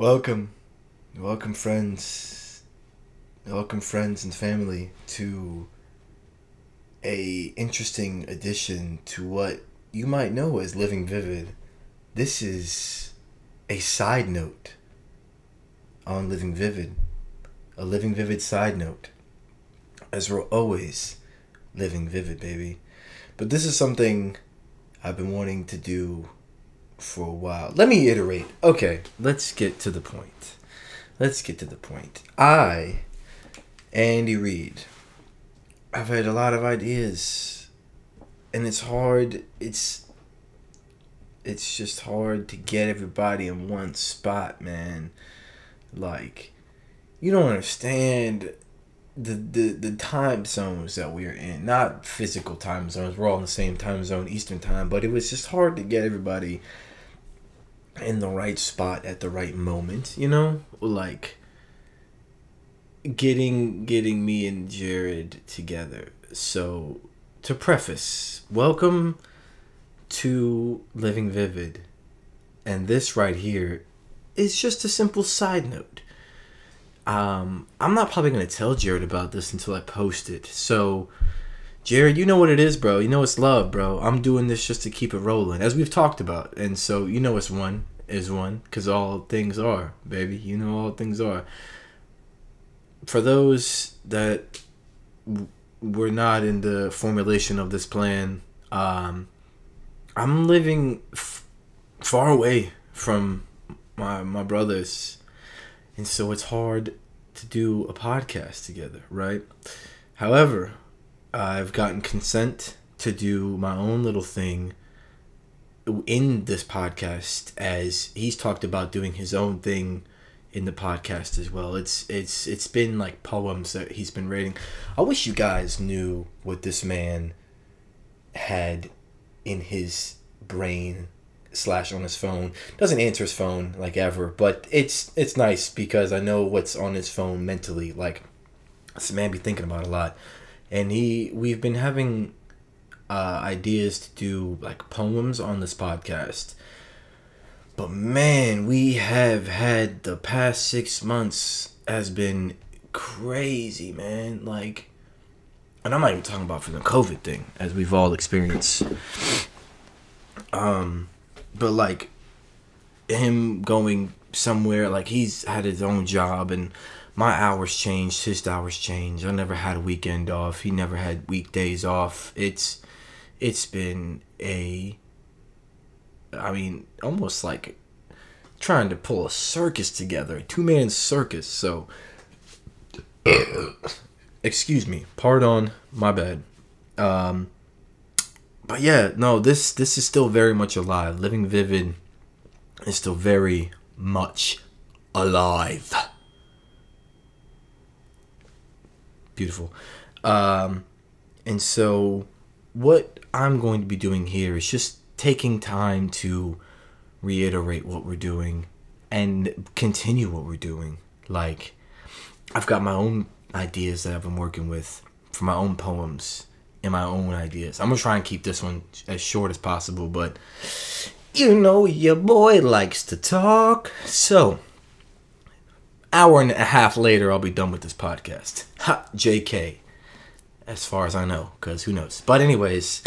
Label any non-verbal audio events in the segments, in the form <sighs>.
Welcome, welcome, friends, welcome, friends and family, to a interesting addition to what you might know as Living Vivid. This is a side note on Living Vivid, a Living Vivid side note, as we're always living vivid, baby. But this is something I've been wanting to do for a while. Let me iterate. Okay, let's get to the point. Let's get to the point. I, Andy Reid, I've had a lot of ideas, and it's hard. It's it's just hard to get everybody in one spot, man. Like, you don't understand the, the the time zones that we're in. Not physical time zones. We're all in the same time zone, Eastern time, but it was just hard to get everybody in the right spot at the right moment, you know? Like getting getting me and Jared together. So to preface, welcome to Living Vivid. And this right here is just a simple side note. Um, I'm not probably gonna tell Jared about this until I post it. So, Jared, you know what it is, bro. You know it's love, bro. I'm doing this just to keep it rolling, as we've talked about, and so you know it's one is one, because all things are, baby. You know all things are. For those that w- were not in the formulation of this plan, um, I'm living f- far away from my my brothers and so it's hard to do a podcast together, right? However, I've gotten consent to do my own little thing in this podcast as he's talked about doing his own thing in the podcast as well. It's it's it's been like poems that he's been writing. I wish you guys knew what this man had in his brain slash on his phone. Doesn't answer his phone like ever, but it's it's nice because I know what's on his phone mentally. Like this man be thinking about a lot, and he we've been having uh, ideas to do like poems on this podcast. But man, we have had the past six months has been crazy, man. Like, and I'm not even talking about for the COVID thing, as we've all experienced. Um, but like him going somewhere like he's had his own job and my hours changed his hours changed. I never had a weekend off. He never had weekdays off. It's it's been a i mean almost like trying to pull a circus together a two-man circus. So <coughs> excuse me pardon my bad. Um but yeah, no, this this is still very much alive. Living Vivid is still very much alive. Beautiful. Um, and so, what I'm going to be doing here is just taking time to reiterate what we're doing and continue what we're doing. Like, I've got my own ideas that I've been working with for my own poems and my own ideas. I'm gonna try and keep this one as short as possible, but you know your boy likes to talk. So, hour and a half later, I'll be done with this podcast. Ha, JK. As far as I know, because who knows. But anyways,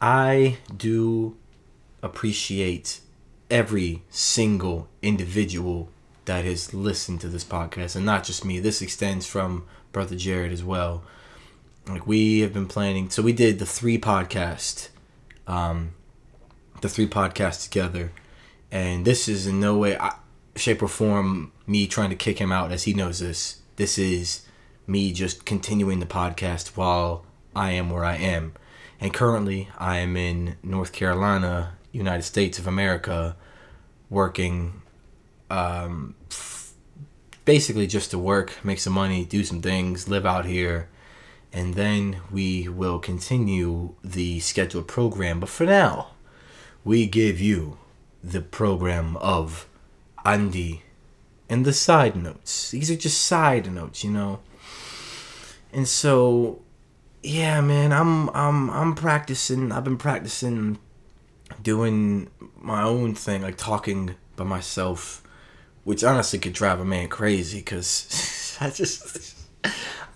I do appreciate every single individual that has listened to this podcast, and not just me. This extends from Brother Jared as well like we have been planning so we did the three podcast um the three podcasts together and this is in no way shape or form me trying to kick him out as he knows this. This is me just continuing the podcast while i am where i am. And currently i am in north carolina united states of america working um f- basically just to work make some money do some things live out here. And then we will continue the scheduled program. But for now, we give you the program of Andy and the side notes. These are just side notes, you know. And so, yeah, man, I'm I'm I'm practicing. I've been practicing doing my own thing, like talking by myself which honestly could drive a man crazy because <laughs> I just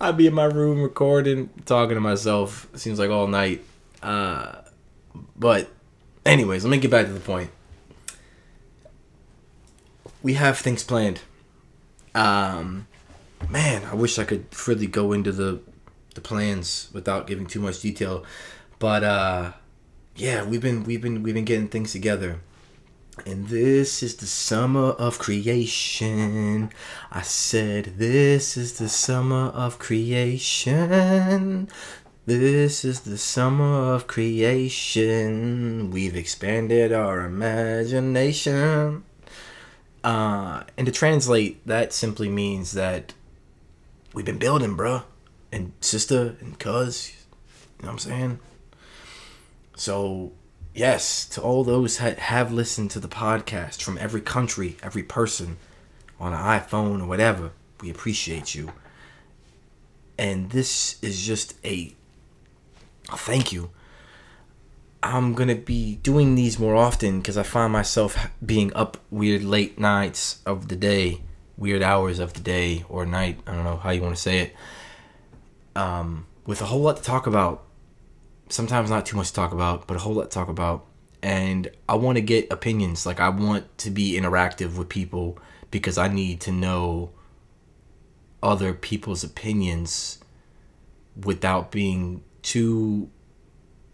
I'd be in my room recording, talking to myself. Seems like all night. Uh, but, anyways, let me get back to the point. We have things planned. Um, man, I wish I could really go into the the plans without giving too much detail, but uh, yeah, we've been we've been we've been getting things together. And this is the summer of creation. I said, This is the summer of creation. This is the summer of creation. We've expanded our imagination. Uh, and to translate, that simply means that we've been building, bruh. And sister and cuz. You know what I'm saying? So yes, to all those that have listened to the podcast from every country, every person on an iPhone or whatever, we appreciate you. And this is just a, a thank you. I'm gonna be doing these more often because I find myself being up weird late nights of the day, weird hours of the day or night. I don't know how you want to say it. Um, with a whole lot to talk about sometimes not too much to talk about, but a whole lot to talk about. And I want to get opinions. Like I want to be interactive with people because I need to know other people's opinions without being too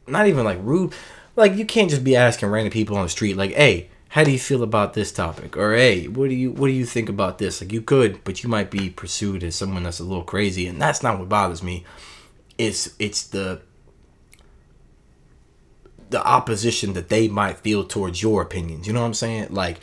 not even like rude. Like you can't just be asking random people on the street like, "Hey, how do you feel about this topic?" or "Hey, what do you what do you think about this?" Like you could, but you might be pursued as someone that's a little crazy, and that's not what bothers me. It's it's the the opposition that they might feel towards your opinions. You know what I'm saying? Like,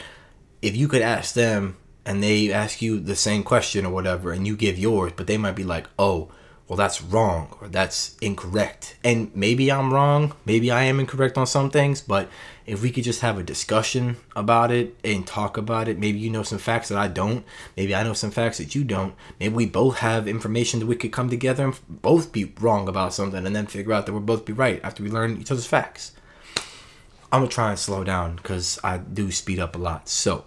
if you could ask them and they ask you the same question or whatever, and you give yours, but they might be like, oh, well, that's wrong or that's incorrect. And maybe I'm wrong. Maybe I am incorrect on some things, but if we could just have a discussion about it and talk about it, maybe you know some facts that I don't. Maybe I know some facts that you don't. Maybe we both have information that we could come together and both be wrong about something and then figure out that we'll both be right after we learn each other's facts. I'm gonna try and slow down because I do speed up a lot. So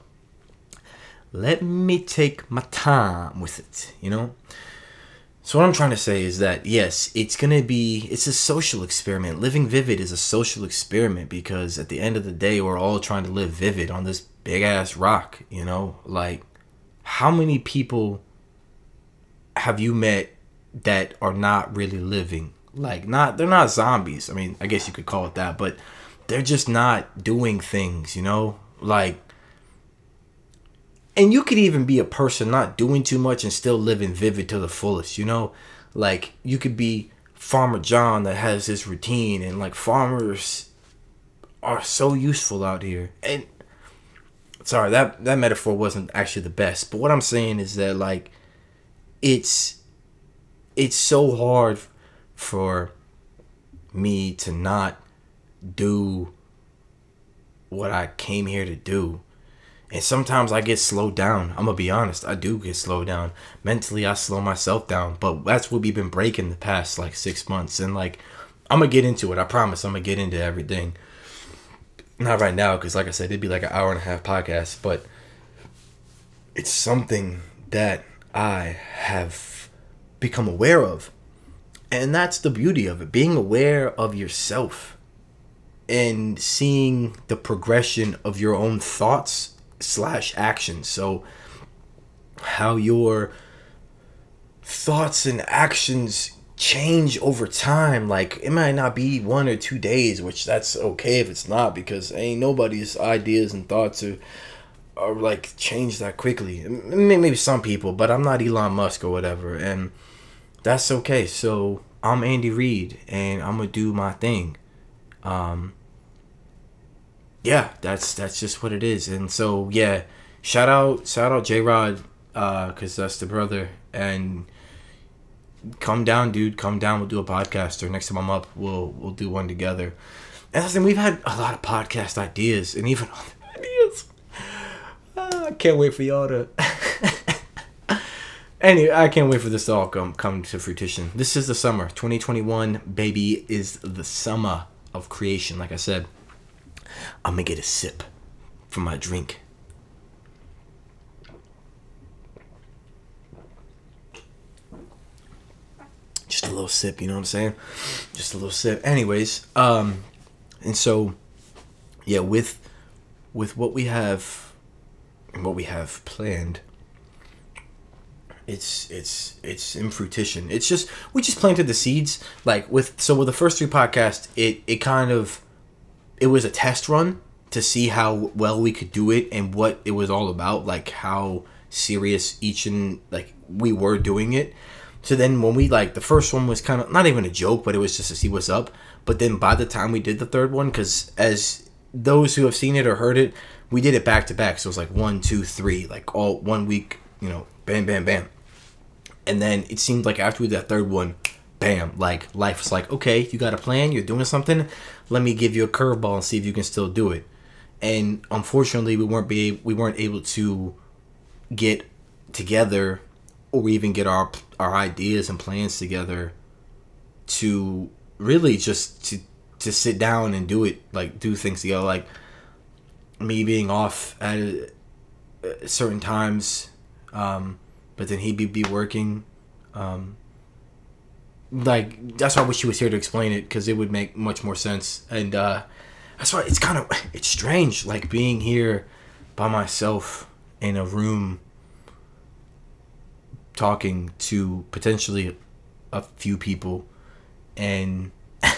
let me take my time with it, you know? So what I'm trying to say is that yes, it's gonna be it's a social experiment. Living vivid is a social experiment because at the end of the day, we're all trying to live vivid on this big ass rock. You know, like how many people have you met that are not really living? Like not they're not zombies. I mean, I guess you could call it that, but they're just not doing things, you know? Like and you could even be a person not doing too much and still living vivid to the fullest, you know? Like you could be Farmer John that has his routine and like farmers are so useful out here. And sorry, that that metaphor wasn't actually the best, but what I'm saying is that like it's it's so hard for me to not do what I came here to do. And sometimes I get slowed down. I'm gonna be honest, I do get slowed down. Mentally, I slow myself down. But that's what we've been breaking the past like six months. And like, I'm gonna get into it. I promise. I'm gonna get into everything. Not right now, because like I said, it'd be like an hour and a half podcast. But it's something that I have become aware of, and that's the beauty of it. Being aware of yourself and seeing the progression of your own thoughts slash actions. So how your thoughts and actions change over time. Like it might not be one or two days, which that's okay if it's not because ain't nobody's ideas and thoughts are are like change that quickly. Maybe some people, but I'm not Elon Musk or whatever, and that's okay. So I'm Andy Reid, and I'm gonna do my thing. Um, yeah, that's that's just what it is. And so yeah, shout out shout out J Rod, uh, cause that's the brother. And come down, dude. Come down. We'll do a podcast. Or next time I'm up, we'll we'll do one together. And listen, we've had a lot of podcast ideas and even <laughs> ideas. Uh, I can't wait for y'all to. <laughs> anyway, I can't wait for this to all come come to fruition. This is the summer, 2021. Baby is the summer of creation. Like I said. I'm gonna get a sip from my drink. Just a little sip, you know what I'm saying? Just a little sip. Anyways, um, and so, yeah, with with what we have and what we have planned, it's it's it's in fruition. It's just we just planted the seeds. Like with so with the first three podcasts, it it kind of it was a test run to see how well we could do it and what it was all about, like how serious each and like we were doing it. So then when we like the first one was kind of not even a joke, but it was just to see what's up. But then by the time we did the third one, because as those who have seen it or heard it, we did it back to back. So it was like one, two, three, like all one week, you know, bam, bam, bam. And then it seemed like after we did that third one, bam, like life is like, okay, you got a plan, you're doing something. Let me give you a curveball and see if you can still do it. And unfortunately, we weren't be we weren't able to get together or even get our our ideas and plans together to really just to to sit down and do it like do things together like me being off at certain times um but then he'd be, be working um like that's why I wish he was here to explain it because it would make much more sense. And uh that's why it's kind of it's strange like being here by myself in a room talking to potentially a few people. And <laughs>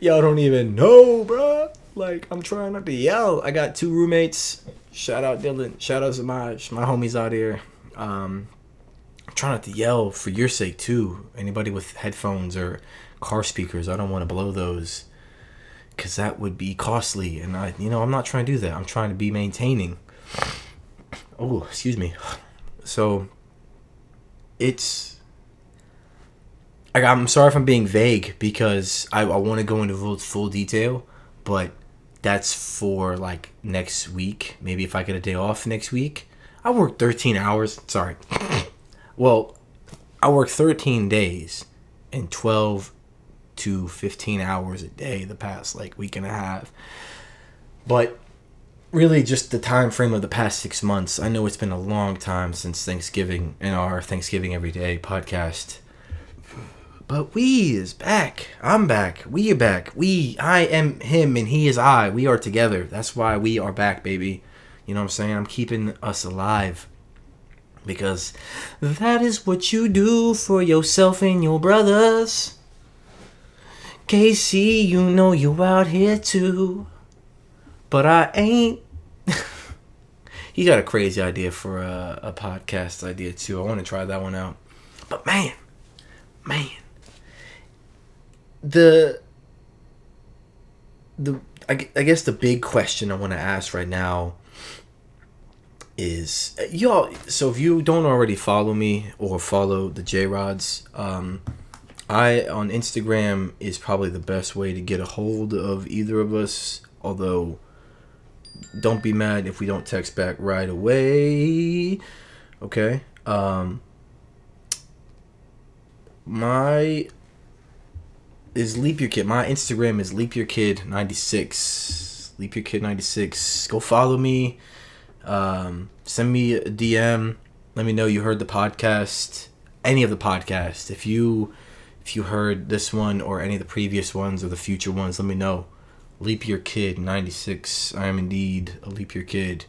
y'all don't even know bro like i'm trying not to yell. I got two roommates. Shout out dylan. Shout out to my my homies out here. Um I'm not to yell for your sake too. Anybody with headphones or car speakers i don't want to blow those because that would be costly and i you know i'm not trying to do that. I'm trying to be maintaining. Oh excuse me. So it's I, i'm sorry if i'm being vague because i, I want to go into full, full detail but that's for like next week. Maybe if i get a day off next week. I work 13 hours sorry <laughs> well i work 13 days and 12 to 15 hours a day the past like week and a half. But really just the time frame of the past six months i know it's been a long time since thanksgiving and our thanksgiving every day podcast. But we is back. I'm back. We are back. We i am him and he is i. We are together. That's why we are back baby. You know what i'm saying? I'm keeping us alive because that is what you do for yourself and your brothers KC, you know you out here too. But I ain't. <laughs> he got a crazy idea for a, a podcast idea too. I want to try that one out. But man, man, the the I, I guess the big question I want to ask right now is y'all. So if you don't already follow me or follow the J Rods, um, I on Instagram is probably the best way to get a hold of either of us. Although, don't be mad if we don't text back right away. Okay. Um. My is Leap Year Kid. My Instagram is Leap Year Kid ninety six. Leap Year Kid ninety six. Go follow me. Um, send me a DM. Let me know you heard the podcast. Any of the podcast. If you if you heard this one or any of the previous ones or the future ones, let me know. Leap Year Kid 96. I am indeed a Leap Year Kid.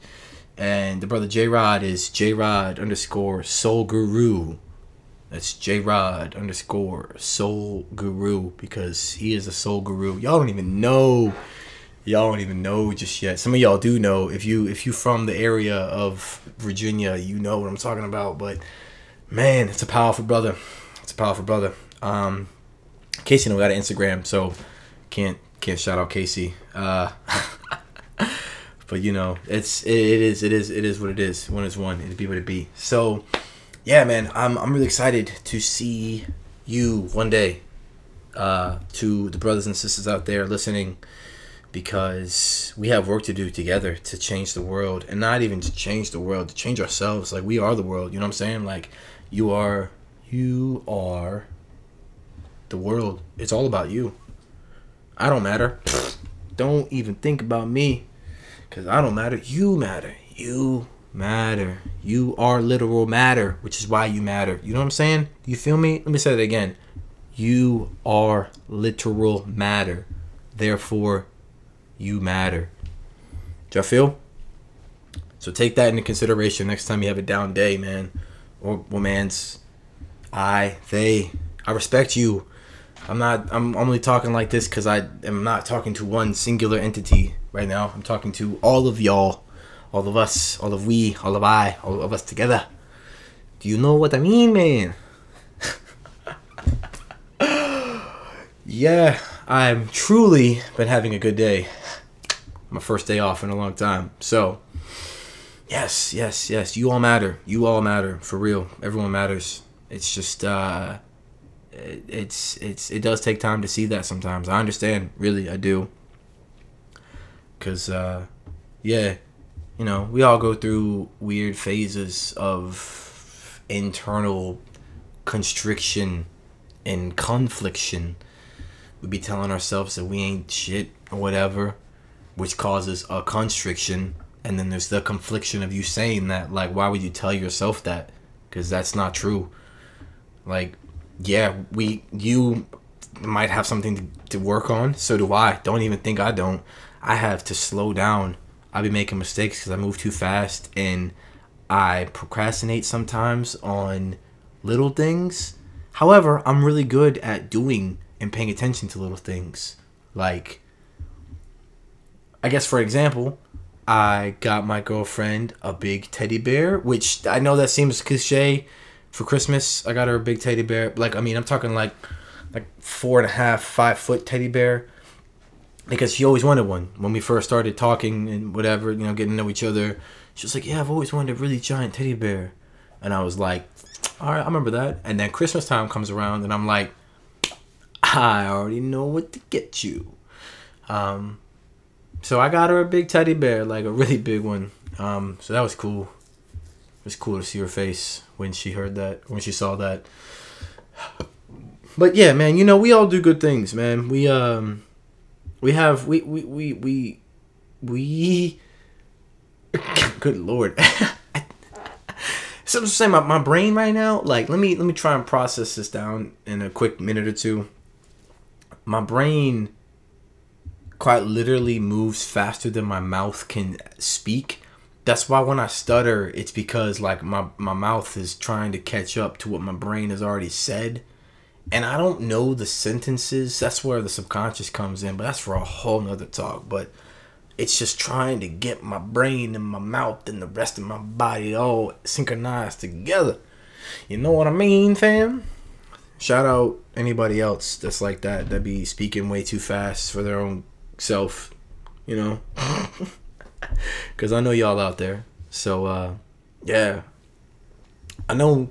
And the brother J Rod is J Rod underscore Soul Guru. That's J Rod underscore Soul Guru because he is a Soul Guru. Y'all don't even know. Y'all don't even know just yet. Some of y'all do know. If you if you from the area of Virginia, you know what I'm talking about. But man, it's a powerful brother. It's a powerful brother. Um, Casey we got an Instagram, so can't can't shout out Casey. Uh, <laughs> but you know, it's it, it is it is it is what it is. One is one. It'd be what it be. So, yeah, man, I'm I'm really excited to see you one day. Uh, to the brothers and sisters out there listening, because we have work to do together to change the world, and not even to change the world, to change ourselves. Like we are the world. You know what I'm saying? Like you are, you are the world. It's all about you. I don't matter. <laughs> Don't even think about me. Because I don't matter. You matter. You matter. You are literal matter, which is why you matter. You know what I'm saying? You feel me? Let me say that again. You are literal matter. Therefore, you matter. Do you feel? So take that into consideration next time you have a down day, man. Or woman's I, they. I respect you. I'm not I'm only talking like this because I am not talking to one singular entity right now. I'm talking to all of y'all all of us, all of we, all of I, all of us together. Do you know what I mean, man? <laughs> yeah, I'm truly been having a good day. My first day off in a long time. So, yes, yes, yes, you all matter. You all matter for real. Everyone matters. It's just uh it's it's it does take time to see that sometimes. I understand, really, I do. Cuz uh yeah, you know, we all go through weird phases of internal constriction and confliction. We be telling ourselves that we ain't shit or whatever, which causes a constriction. And then there's the confliction of you saying that. Like, why would you tell yourself that? Because that's not true. Like, yeah, we, you might have something to, to work on. So do I. Don't even think I don't. I have to slow down I be making mistakes because I move too fast and I procrastinate sometimes on little things. However, I'm really good at doing and paying attention to little things. Like, I guess for example, I got my girlfriend a big teddy bear, which I know that seems cliche. For Christmas, I got her a big teddy bear. Like, I mean, I'm talking like, like four and a half, five foot teddy bear because she always wanted one when we first started talking and whatever, you know, getting to know each other. She was like, "Yeah, I've always wanted a really giant teddy bear," and I was like, "All right, I remember that." And then Christmas time comes around, and I'm like, "I already know what to get you." Um, so I got her a big teddy bear, like a really big one. Um, so that was cool. It was cool to see her face when she heard that, when she saw that. But yeah, man, you know, we all do good things, man. We um we have we we we we we. <coughs> Good lord. so I'm saying my, my brain right now. Like let me let me try and process this down in a quick minute or two. My brain quite literally moves faster than my mouth can speak. That's why when I stutter, it's because like my, my mouth is trying to catch up to what my brain has already said and I don't know the sentences. That's where the subconscious comes in, but that's for a whole nother talk. But it's just trying to get my brain and my mouth and the rest of my body all synchronized together. You know what I mean, fam? Shout out anybody else that's like that that be speaking way too fast for their own self, you know? <laughs> Cuz I know y'all out there. So uh yeah. I know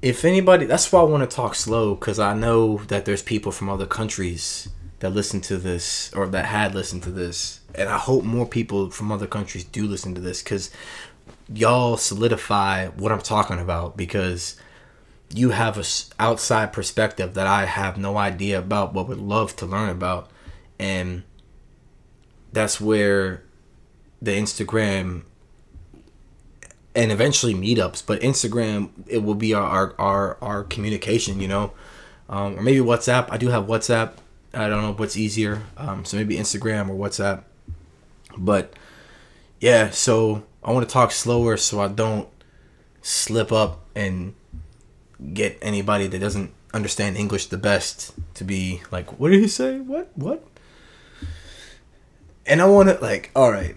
if anybody, that's why I want to talk slow because I know that there's people from other countries that listen to this or that had listened to this, and I hope more people from other countries do listen to this because y'all solidify what I'm talking about because you have a outside perspective that I have no idea about, but would love to learn about, and that's where the Instagram and eventually meetups. But Instagram, it will be our our our, our communication, you know, um, or maybe WhatsApp. I do have WhatsApp. I don't know what's easier. Um, so maybe Instagram or WhatsApp. But yeah, so I want to talk slower so I don't slip up and get anybody that doesn't understand English the best to be like, what did he say? What? What? And I want to like, all right.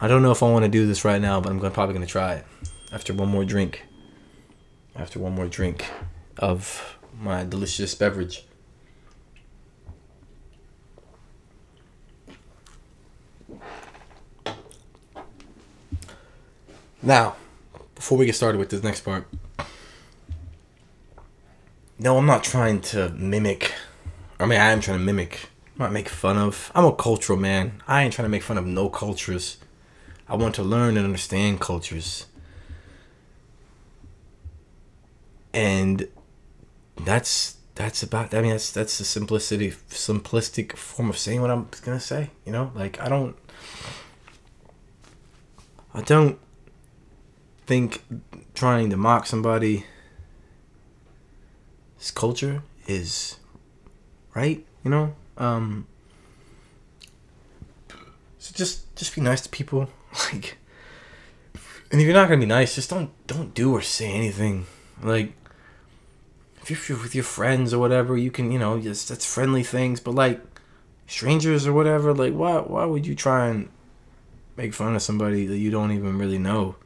I don't know if I want to do this right now, but I'm gonna, probably to try it after one more drink. After one more drink of my delicious beverage. Now, before we get started with this next part, no, I'm not trying to mimic. I mean, I am trying to mimic. Not make fun of. I'm a cultural man. I ain't trying to make fun of no cultures. I want to learn and understand cultures. And that's that's about I mean that's that's the simplicity simplistic form of saying what I'm gonna say, you know? Like I don't I don't think trying to mock somebody's culture is right, you know? Um so just just be nice to people. <laughs> Like and if you're not gonna be nice, just don't don't do or say anything. Like if you're with your friends or whatever, you can, you know, just that's friendly things, but like strangers or whatever, like why why would you try and make fun of somebody that you don't even really know?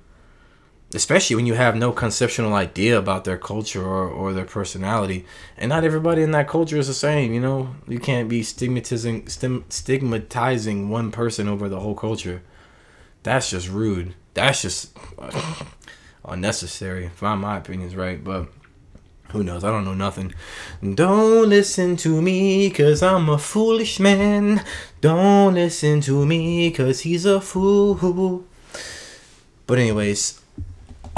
Especially when you have no conceptual idea about their culture or, or their personality. And not everybody in that culture is the same you know? You can't be stigmatizing stigmatizing one person over the whole culture. That's just rude. That's just uh, unnecessary if my opinions right? But who knows? I don't know nothing. Don't listen to me cause i'm a foolish man. Don't listen to me cause he's a fool. But anyways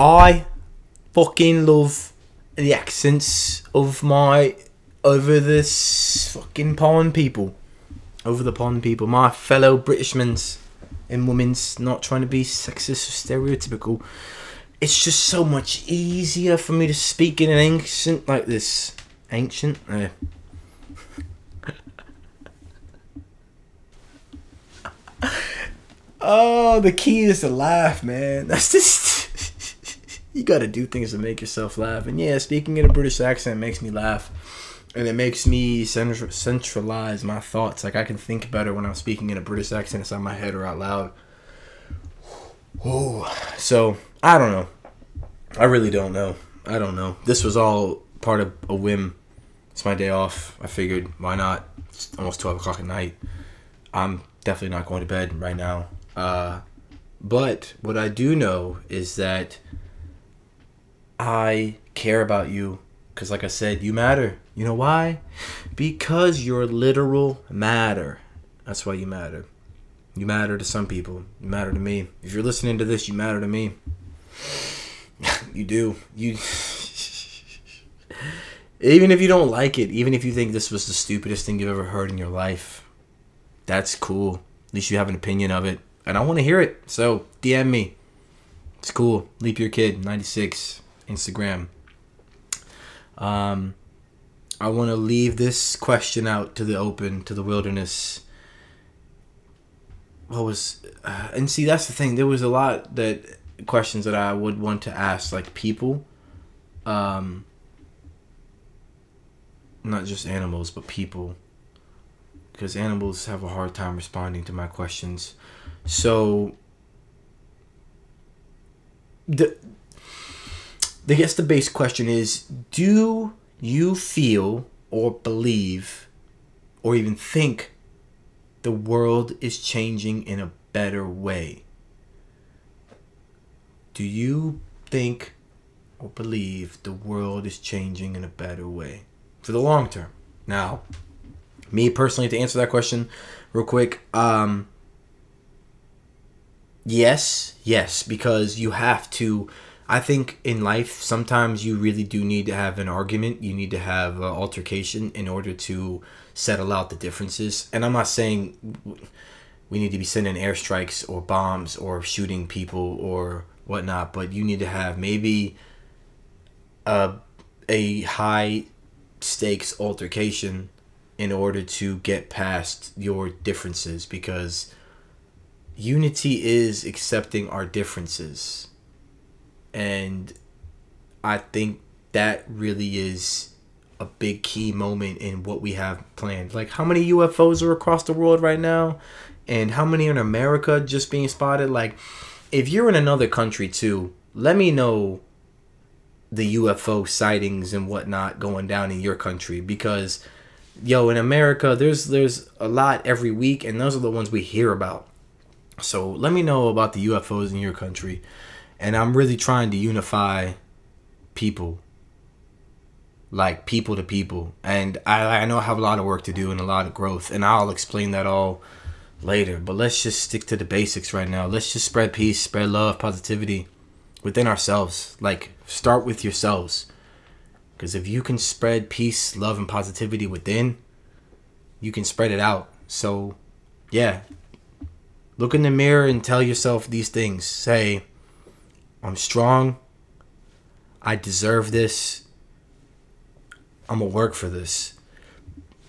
I fucking love the accents of my over this fucking pond people. Over the pond people. My fellow Britishmen's and women's not trying to be sexist or stereotypical. It's just so much easier for me to speak in an ancient like this. Ancient? Uh. <laughs> oh, the key is to laugh, man. <laughs> That's just you got to do things to make yourself laugh. And yeah, speaking in a British accent makes me laugh. And it makes me centralize my thoughts. Like I can think better when I'm speaking in a British accent inside my head or out loud. Oh, so I don't know. I really don't know. I don't know. This was all part of a whim. It's my day off. I figured why not? It's almost twelve o'clock at night. I'm definitely not going to bed right now. Uh, but what I do know is that I care about you because, like I said, you matter. You know why? Because you're literal matter. That's why you matter. You matter to some people. You matter to me. If you're listening to this, you matter to me. <laughs> you do. You. <laughs> even if you don't like it, even if you think this was the stupidest thing you've ever heard in your life, that's cool. At least you have an opinion of it. And I want to hear it. So DM me. It's cool. Leap Year Kid 96. Instagram. Um, I want to leave this question out to the open, to the wilderness. What was, uh, and see, that's the thing. There was a lot that questions that I would want to ask, like people, um, not just animals, but people, because animals have a hard time responding to my questions. So, the I guess the base question is do you feel or believe or even think the world is changing in a better way? Do you think or believe the world is changing in a better way for the long term? Now, me personally, to answer that question real quick, um, yes, yes, because you have to I think in life sometimes you really do need to have an argument. You need to have an altercation in order to settle out the differences. And I'm not saying we need to be sending airstrikes or bombs or shooting people or whatnot, but you need to have maybe a a high stakes altercation in order to get past your differences because unity is accepting our differences and I think that really is a big key moment in what we have planned. Like how many UFOs are across the world right now and how many in America just being spotted like if you're in another country too, let me know the UFO sightings and whatnot going down in your country because yo in America there's there's a lot every week and those are the ones we hear about. So let me know about the UFOs in your country and I'm really trying to unify people like people to people. And I, I know I have a lot of work to do and a lot of growth and I'll explain that all later. But let's just stick to the basics right now. Let's just spread peace spread love positivity within ourselves. Like start with yourselves. Because if you can spread peace love and positivity within you can spread it out. So yeah. Look in the mirror and tell yourself these things. Say, I'm strong. I deserve this. I'm going to work for this.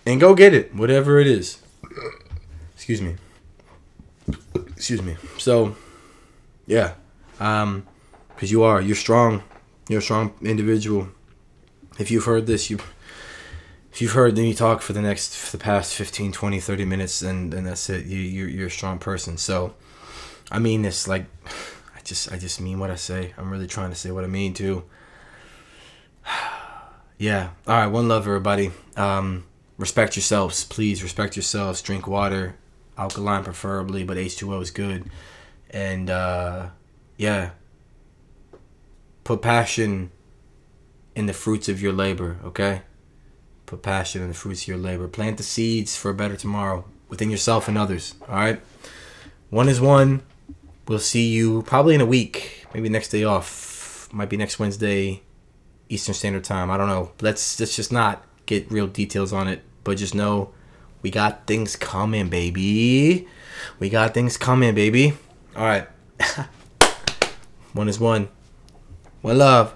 And go get it, whatever it is. Excuse me. Excuse me. So, yeah. Um, because you are. You're strong. You're a strong individual. If you've heard this, you if you've heard me talk for the next for the past 15 20 30 minutes and then that's it you you're, you're a strong person so i mean this like i just i just mean what i say. I'm really trying to say what i mean too. <sighs> Yeah. All right. One love everybody. Um respect yourselves. Please respect yourselves. Drink water. Alkaline preferably but h2o is good. And uh yeah. Put passion in the fruits of your labor okay? Put passion in the fruits of your labor. Plant the seeds for a better tomorrow within yourself and others. All right. One is one. We'll see you probably in a week. Maybe next day off. Might be next Wednesday, Eastern Standard Time. I don't know. Let's let's just not get real details on it. But just know we got things coming, baby. We got things coming, baby. All right. <laughs> one is one. One love.